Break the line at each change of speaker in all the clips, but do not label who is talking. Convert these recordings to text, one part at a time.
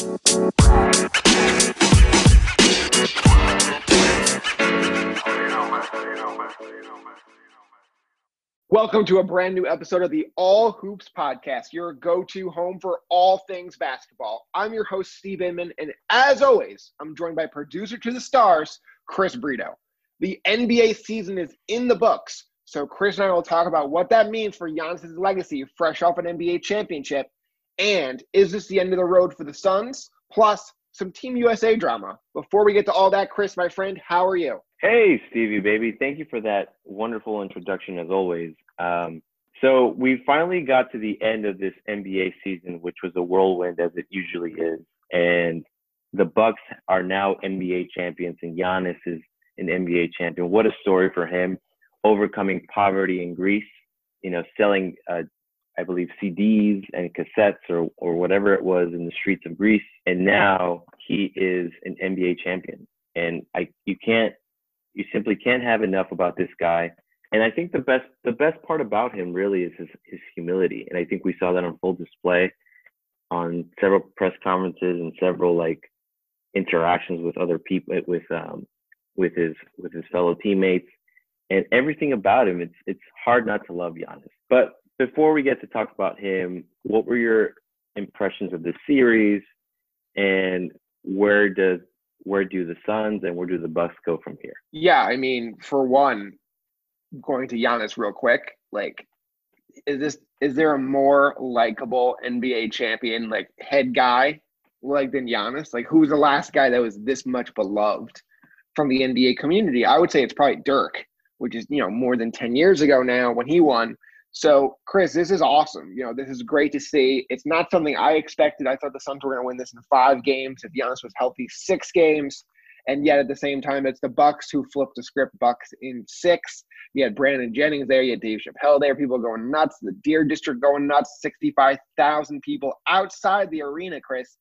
Welcome to a brand new episode of the All Hoops Podcast, your go to home for all things basketball. I'm your host, Steve Inman, and as always, I'm joined by producer to the stars, Chris Brito. The NBA season is in the books, so Chris and I will talk about what that means for Giannis' legacy fresh off an NBA championship, and is this the end of the road for the Suns? Plus, some Team USA drama. Before we get to all that, Chris, my friend, how are you?
Hey, Stevie, baby. Thank you for that wonderful introduction, as always. Um, so we finally got to the end of this NBA season, which was a whirlwind, as it usually is. And the Bucks are now NBA champions, and Giannis is an NBA champion. What a story for him! Overcoming poverty in Greece, you know, selling, uh, I believe, CDs and cassettes or or whatever it was in the streets of Greece, and now he is an NBA champion. And I, you can't you simply can't have enough about this guy. And I think the best the best part about him really is his his humility. And I think we saw that on full display on several press conferences and several like interactions with other people with um with his with his fellow teammates and everything about him it's it's hard not to love Giannis. But before we get to talk about him, what were your impressions of the series and where does where do the Suns and where do the Bucks go from here?
Yeah, I mean, for one, going to Giannis real quick, like is this is there a more likable NBA champion like head guy like than Giannis? Like who's the last guy that was this much beloved from the NBA community? I would say it's probably Dirk, which is, you know, more than 10 years ago now when he won. So, Chris, this is awesome. You know, this is great to see. It's not something I expected. I thought the Suns were going to win this in five games. If Giannis was healthy, six games. And yet, at the same time, it's the Bucks who flipped the script. Bucks in six. You had Brandon Jennings there. You had Dave Chappelle there. People going nuts. The Deer District going nuts. Sixty-five thousand people outside the arena. Chris,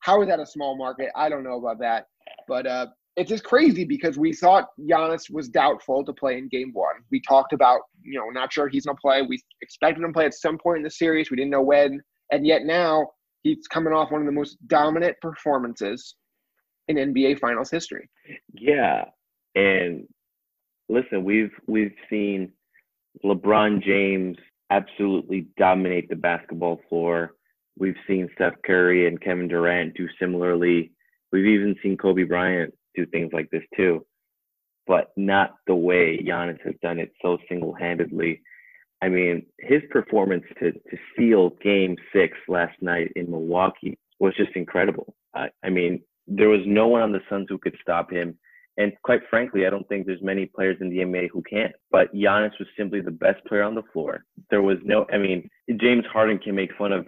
how is that a small market? I don't know about that, but uh, it's just crazy because we thought Giannis was doubtful to play in game one. We talked about, you know, not sure he's going to play. We expected him to play at some point in the series. We didn't know when. And yet now he's coming off one of the most dominant performances in NBA Finals history.
Yeah. And listen, we've we've seen LeBron James absolutely dominate the basketball floor. We've seen Steph Curry and Kevin Durant do similarly. We've even seen Kobe Bryant do things like this too, but not the way Giannis has done it so single handedly. I mean, his performance to, to seal game six last night in Milwaukee was just incredible. I, I mean, there was no one on the Suns who could stop him. And quite frankly, I don't think there's many players in the NBA who can. But Giannis was simply the best player on the floor. There was no, I mean, James Harden can make fun of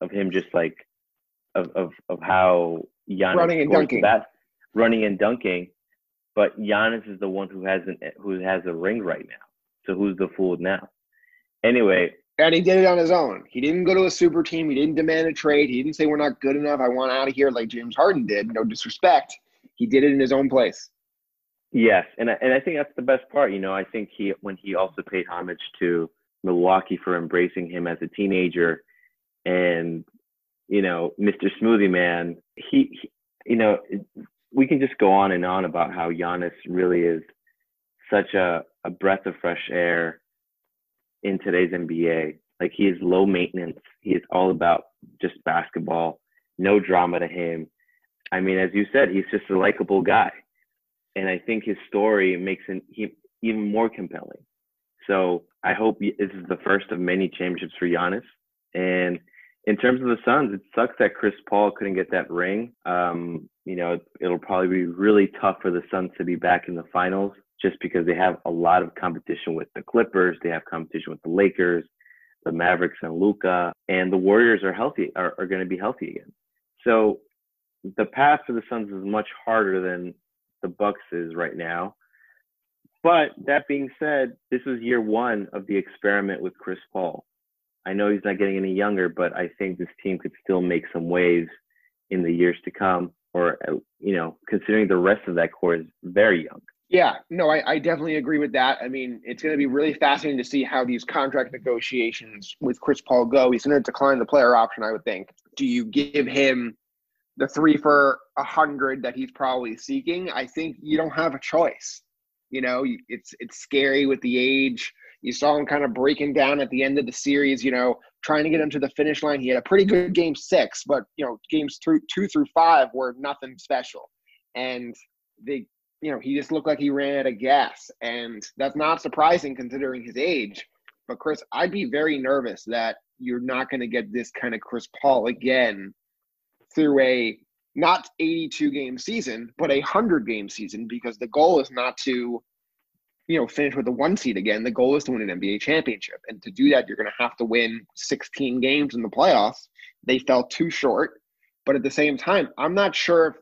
of him just like of of, of how Giannis
running and dunking.
That, running and dunking, but Giannis is the one who has an who has a ring right now. So who's the fool now? Anyway,
and he did it on his own. He didn't go to a super team. He didn't demand a trade. He didn't say we're not good enough. I want out of here like James Harden did. No disrespect. He did it in his own place.
Yes, and I, and I think that's the best part. You know, I think he when he also paid homage to Milwaukee for embracing him as a teenager, and you know, Mr. Smoothie Man. He, he you know, we can just go on and on about how Giannis really is such a, a breath of fresh air in today's NBA. Like he is low maintenance. He is all about just basketball, no drama to him. I mean, as you said, he's just a likable guy. And I think his story makes him even more compelling. So I hope this is the first of many championships for Giannis. And in terms of the Suns, it sucks that Chris Paul couldn't get that ring. Um, you know, it'll probably be really tough for the Suns to be back in the finals just because they have a lot of competition with the Clippers. They have competition with the Lakers, the Mavericks, and Luka, and the Warriors are healthy, are, are going to be healthy again. So the path for the Suns is much harder than the Bucks is right now. But that being said, this was year one of the experiment with Chris Paul. I know he's not getting any younger, but I think this team could still make some waves in the years to come. Or uh, you know, considering the rest of that core is very young.
Yeah, no, I, I definitely agree with that. I mean, it's going to be really fascinating to see how these contract negotiations with Chris Paul go. He's going to decline the player option, I would think. Do you give him the three for a hundred that he's probably seeking, I think you don't have a choice. You know, it's it's scary with the age. You saw him kind of breaking down at the end of the series. You know, trying to get him to the finish line. He had a pretty good game six, but you know, games through two through five were nothing special, and they, you know, he just looked like he ran out of gas, and that's not surprising considering his age. But Chris, I'd be very nervous that you're not going to get this kind of Chris Paul again through a not 82 game season, but a 100 game season because the goal is not to, you know, finish with the one seed again. The goal is to win an NBA championship. And to do that, you're going to have to win 16 games in the playoffs. They fell too short. But at the same time, I'm not sure if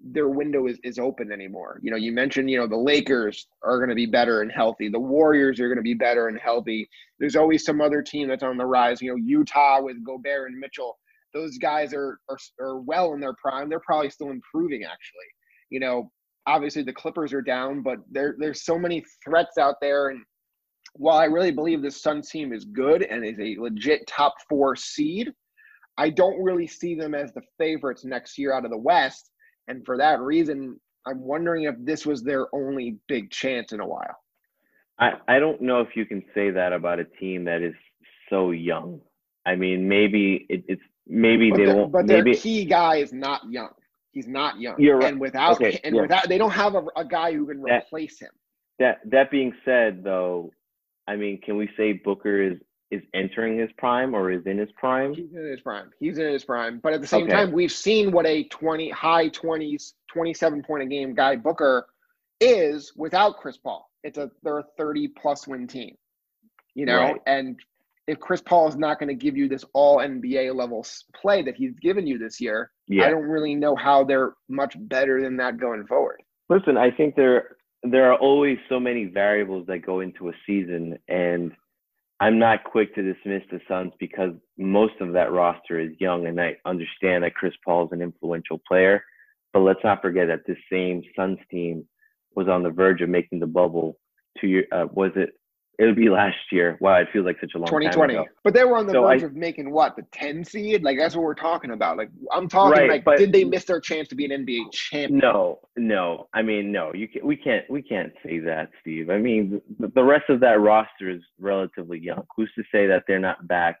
their window is, is open anymore. You know, you mentioned, you know, the Lakers are going to be better and healthy. The Warriors are going to be better and healthy. There's always some other team that's on the rise. You know, Utah with Gobert and Mitchell those guys are, are are well in their prime. They're probably still improving actually. You know, obviously the Clippers are down, but there there's so many threats out there and while I really believe this Suns team is good and is a legit top 4 seed, I don't really see them as the favorites next year out of the West, and for that reason, I'm wondering if this was their only big chance in a while.
I, I don't know if you can say that about a team that is so young. I mean, maybe it, it's maybe
but
they
the,
won't.
But
maybe,
their key guy is not young. He's not young.
You're right.
And without
okay,
and
yeah.
without they don't have a, a guy who can
that,
replace him.
That that being said, though, I mean, can we say Booker is is entering his prime or is in his prime?
He's in his prime. He's in his prime. But at the same
Okay.
time, we've seen what a 20 high 20s, 27 point a game guy Booker is without Chris Paul. It's a they're a 30 plus win team. You know,
Right.
and if Chris Paul is not going to give you this all NBA level play that he's given you this year,
Yeah.
I don't really know how they're much better than that going forward.
Listen, I think there there are always so many variables that go into a season, and I'm not quick to dismiss the Suns because most of that roster is young, and I understand that Chris Paul is an influential player. But let's not forget that this same Suns team was on the verge of making the bubble two year. Uh, was it? It would be last year. Wow, it feels like such a long time
2020.
ago.
But they were on the
So
verge
I-
of making what the 10 seed. Like that's what we're talking about. Like I'm talking
Right,
like
but-
did they miss their chance to be an NBA champion?
No, no. I mean, no. You can, we can't we can't say that, Steve. I mean, the, the rest of that roster is relatively young. Who's to say that they're not back?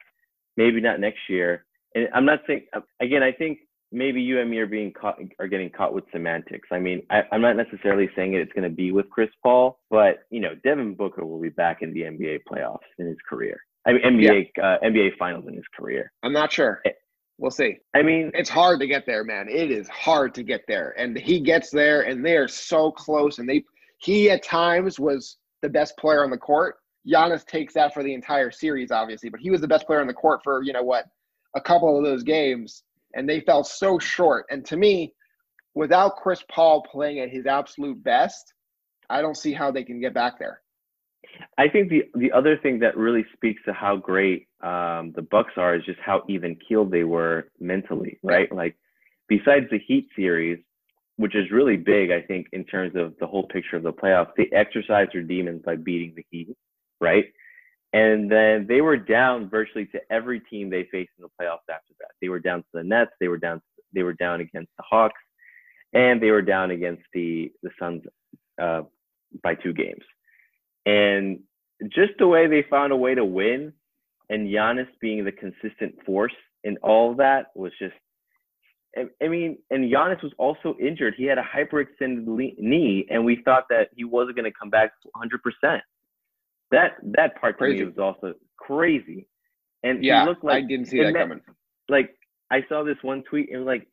Maybe not next year. And I'm not saying again. I think maybe you and me are being caught are getting caught with semantics. I mean, I, I'm not necessarily saying it's going to be with Chris Paul, but you know, Devin Booker will be back in the NBA playoffs in his career. I mean, NBA uh, NBA finals in his career.
I'm not sure.
Eh.
We'll see.
I mean,
It's hard to get there, man. It is hard to get there. And he gets there and they are so close and they he at times was the best player on the court. Giannis takes that for the entire series, obviously, but he was the best player on the court for, you know what, a couple of those games. And they fell so short. And to me, without Chris Paul playing at his absolute best, I don't see how they can get back there.
I think the the other thing that really speaks to how great um, the Bucks are is just how even keeled they were mentally, right? Like, besides the Heat series, which is really big, I think, in terms of the whole picture of the playoffs, they exercised their demons by beating the Heat, right? And then they were down virtually to every team they faced in the playoffs after that. They were down to the Nets, they were down, they were down against the Hawks, and they were down against the the Suns uh, by two games. And just the way they found a way to win and Giannis being the consistent force in all of that was just I- I mean, and Giannis was also injured. He had a hyperextended le- knee, and we thought that he wasn't going to come back 100%. That that part to
Crazy.
me was also crazy. And
Yeah,
he looked like
I didn't see
it
that coming.
Like I saw this one tweet and like,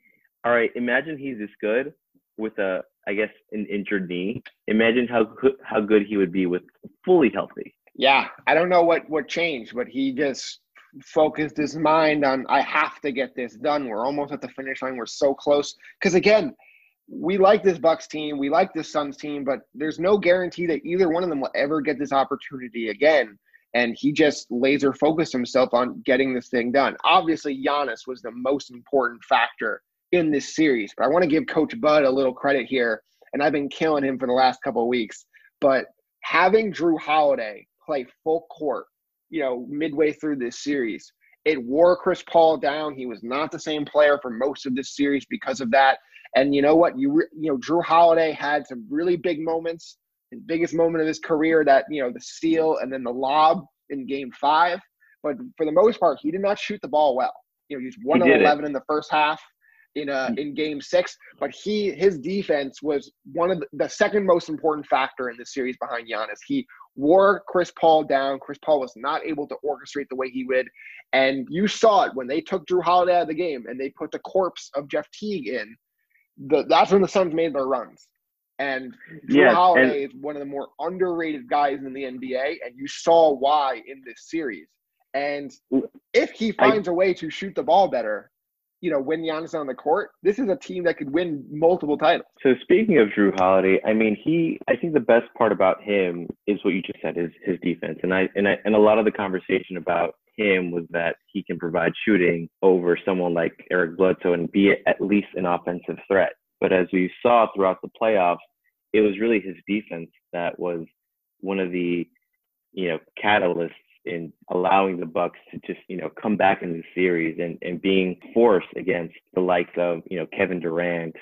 all right, imagine he's this good with a, I guess, an injured knee. Imagine how how good he would be with fully healthy.
Yeah, I don't know what what changed, but he just focused his mind on I have to get this done. We're almost at the finish line. We're so close. Because again, we like this Bucks team, we like this Suns team, but there's no guarantee that either one of them will ever get this opportunity again. And he just laser focused himself on getting this thing done. Obviously, Giannis was the most important factor in this series, but I want to give Coach Bud a little credit here. And I've been killing him for the last couple weeks. But having Jrue Holiday play full court, you know, midway through this series It wore Chris Paul down. He was not the same player for most of this series because of that. And you know what? You re- you know Jrue Holiday had some really big moments. His biggest moment of his career, that you know the steal and then the lob in Game Five. But for the most part, he did not shoot the ball well. You know, he's was one of eleven in the first half in uh in game six. But he his defense was one of the, the second most important factor in the series behind Giannis. He wore Chris Paul down. Chris Paul was not able to orchestrate the way he would. And you saw it when they took Jrue Holiday out of the game and they put the corpse of Jeff Teague in. The, that's when the Suns made their runs. And Jrue yeah, Holiday and- is one of the more underrated guys in the NBA, and you saw why in this series. And if he finds I, a way to shoot the ball better, you know, when Giannis on the court, this is a team that could win multiple titles.
So speaking of Jrue Holiday, I mean, he, I think the best part about him is what you just said, is his defense. And I, and I, and a lot of the conversation about him was that he can provide shooting over someone like Eric Bledsoe and be at least an offensive threat. But as we saw throughout the playoffs, it was really his defense that was one of the, you know, catalysts in allowing the Bucks to just you know come back in the series and and being forced against the likes of you know Kevin Durant,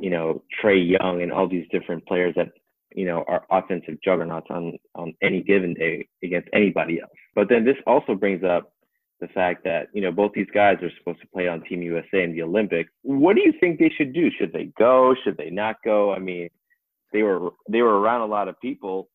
you know Trae Young, and all these different players that you know are offensive juggernauts on on any given day against anybody else. But then this also brings up the fact that you know both these guys are supposed to play on Team USA in the Olympics. What do you think they should do? Should they go? Should they not go? I mean, they were they were around a lot of people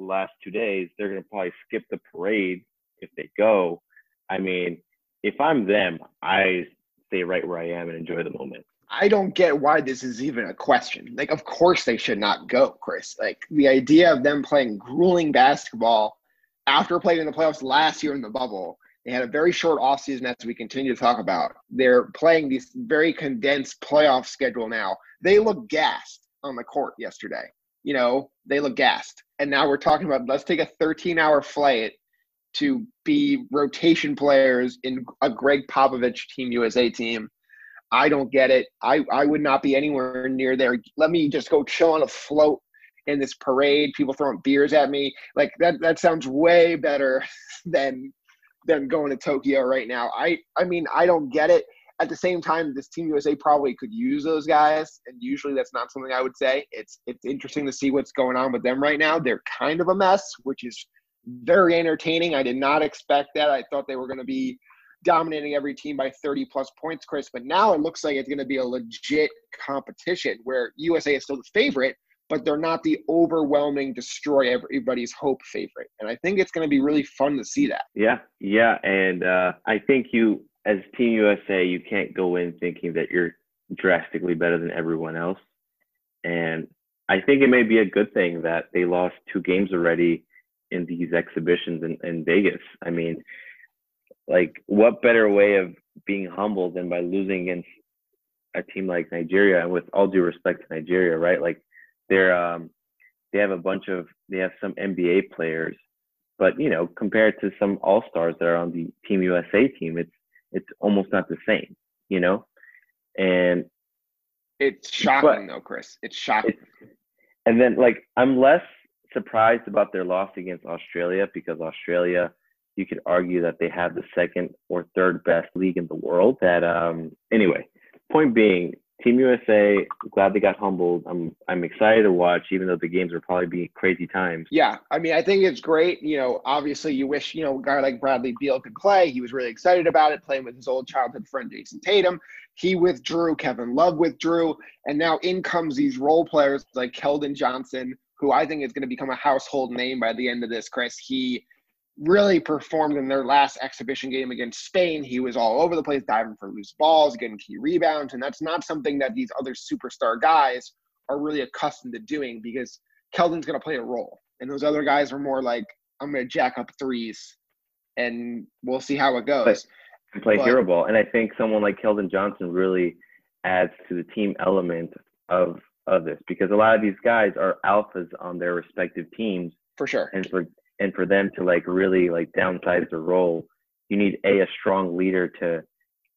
last two days, they're going to probably skip the parade if they go. I mean, if I'm them, I stay right where I am and enjoy the moment.
I don't get why this is even a question. Like, of course they should not go, Chris. Like, the idea of them playing grueling basketball after playing in the playoffs last year in the bubble, they had a very short offseason as we continue to talk about. They're playing this very condensed playoff schedule now. They look gassed on the court yesterday. You know, they look gassed and now we're talking about let's take a 13 hour flight to be rotation players in a Gregg Popovich Team USA team. I don't get it. I, I would not be anywhere near there. Let me just go chill on a float in this parade, people throwing beers at me. Like that that sounds way better than than going to Tokyo right now. I I mean, I don't get it at the same time, this Team USA probably could use those guys, and usually that's not something I would say. It's it's interesting to see what's going on with them right now. They're kind of a mess, which is very entertaining. I did not expect that. I thought they were going to be dominating every team by 30 plus points, Chris. But now it looks like it's going to be a legit competition where USA is still the favorite, but they're not the overwhelming, destroy everybody's hope favorite. And I think it's going to be really fun to see that.
Yeah, yeah, and uh, I think you as Team USA, you can't go in thinking that you're drastically better than everyone else. And I think it may be a good thing that they lost two games already in these exhibitions in, in Vegas. I mean, like, what better way of being humble than by losing against a team like Nigeria? And with all due respect to Nigeria, right? Like, they're um, they have a bunch of they have some NBA players, but you know, compared to some All Stars that are on the Team USA team, it's it's almost not the same, you know? And
it's shocking though, Chris. It's shocking. It's,
and then like I'm less surprised about their loss against Australia because Australia, you could argue that they have the second or third best league in the world. That um anyway, point being, Team USA, glad they got humbled. I'm I'm excited to watch, even though the games are probably be crazy times.
Yeah, I mean, I think it's great. You know, obviously, you wish you know a guy like Bradley Beal could play. He was really excited about it, playing with his old childhood friend Jayson Tatum. He withdrew. Kevin Love withdrew, and now in comes these role players like Keldon Johnson, who I think is going to become a household name by the end of this. Chris, he really performed in their last exhibition game against Spain. He was all over the place, diving for loose balls, getting key rebounds, and that's not something that these other superstar guys are really accustomed to doing because Keldon's going to play a role, and those other guys are more like I'm going to jack up threes, and we'll see how it goes.
But, play but, hero ball, and I think someone like Keldon Johnson really adds to the team element of of this because a lot of these guys are alphas on their respective teams.
For sure.
And for and for them to like really like downsize the role, you need a a strong leader to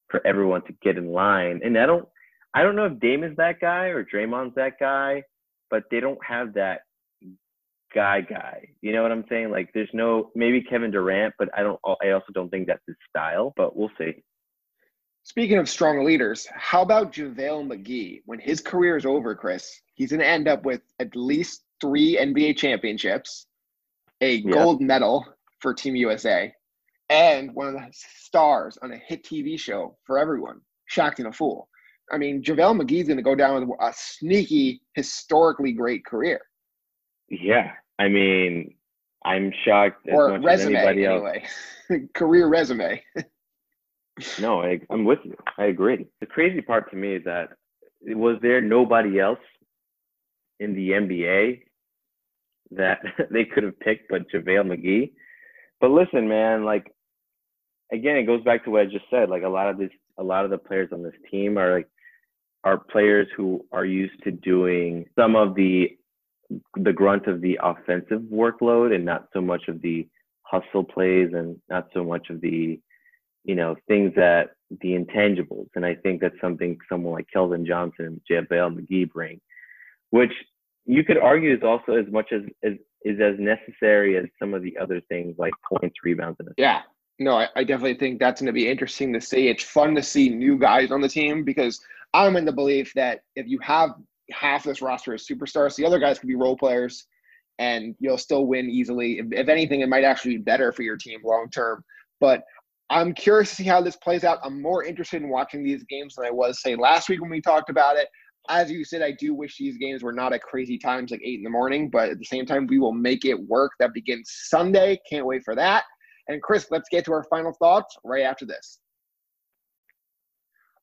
for everyone to get in line. And I don't I don't know if Dame is that guy or Draymond's that guy, but they don't have that guy guy. You know what I'm saying? Like there's no maybe Kevin Durant, but I don't I also don't think that's his style, but we'll see.
Speaking of strong leaders, how about JaVale McGee? When his career is over, Chris, he's to end up with at least three NBA championships, a gold medal for Team USA, and one of the stars on a hit TV show for everyone, Shaqtin' a Fool. I mean, JaVale McGee's going to go down with a sneaky, historically great career.
Yeah. I mean, I'm shocked as
or
much
resume,
as anybody
anyway. career resume.
No, I, I'm with you. I agree. The crazy part to me is that was there nobody else in the NBA that they could have picked but JaVale McGee? But listen, man, like again, it goes back to what I just said. Like a lot of this, a lot of the players on this team are like are players who are used to doing some of the the grunt of the offensive workload and not so much of the hustle plays and not so much of the you know, things that the intangibles. And I think that's something someone like Keldon Johnson and JaVale McGee bring, which you could argue is also as much as, as is as necessary as some of the other things like points, rebounds, and
yeah. No, I, I definitely think that's going to be interesting to see. It's fun to see new guys on the team because I'm in the belief that if you have half this roster as superstars, the other guys could be role players, and you'll still win easily. If, if anything, it might actually be better for your team long term. But I'm curious to see how this plays out. I'm more interested in watching these games than I was, say, last week when we talked about it. As you said, I do wish these games were not at crazy times like 8 in the morning, but at the same time, we will make it work. That begins Sunday. Can't wait for that. And Chris, let's get to our final thoughts right after this.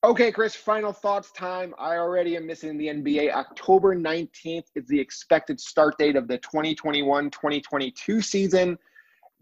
Okay, Chris, final thoughts time. I already am missing the NBA. October 19th is the expected start date of the 2021 2022 season.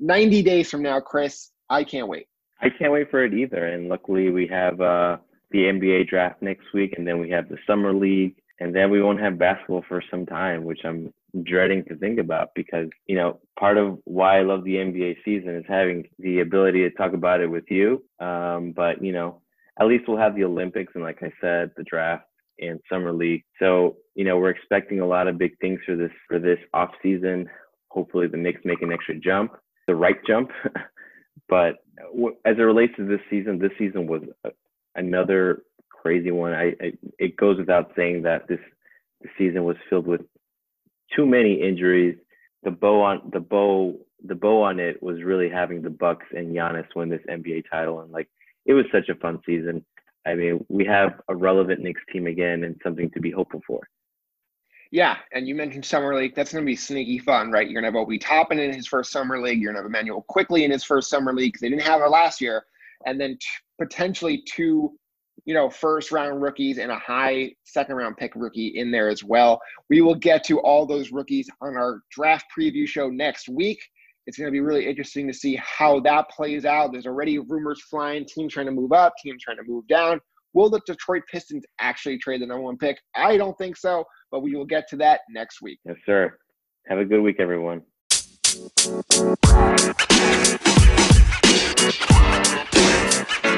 90 days from now, Chris, I can't wait.
I can't wait for it either. And luckily, we have uh, the NBA draft next week, and then we have the summer league, and then we won't have basketball for some time, which I'm dreading to think about because you know part of why I love the NBA season is having the ability to talk about it with you. Um, but you know, at least we'll have the Olympics, and like I said, the draft and summer league. So you know, we're expecting a lot of big things for this for this off season. Hopefully, the Knicks make an extra jump, the right jump. But as it relates to this season, this season was another crazy one. I, I it goes without saying that this, season was filled with too many injuries. The bow on the bow the bow on it was really having the Bucks and Giannis win this NBA title, and like it was such a fun season. I mean, we have a relevant Knicks team again, and something to be hopeful for.
Yeah, and you mentioned summer league. That's going to be sneaky fun, right? You're going to have Obi Toppin in his first summer league. You're going to have Immanuel Quickley in his first summer league they didn't have it last year, and then potentially two, you know, first round rookies and a high second round pick rookie in there as well. We will get to all those rookies on our draft preview show next week. It's going to be really interesting to see how that plays out. There's already rumors flying, teams trying to move up, teams trying to move down. Will the Detroit Pistons actually trade the number one pick? I don't think so, but we will get to that next week.
Yes, sir. Have a good week, everyone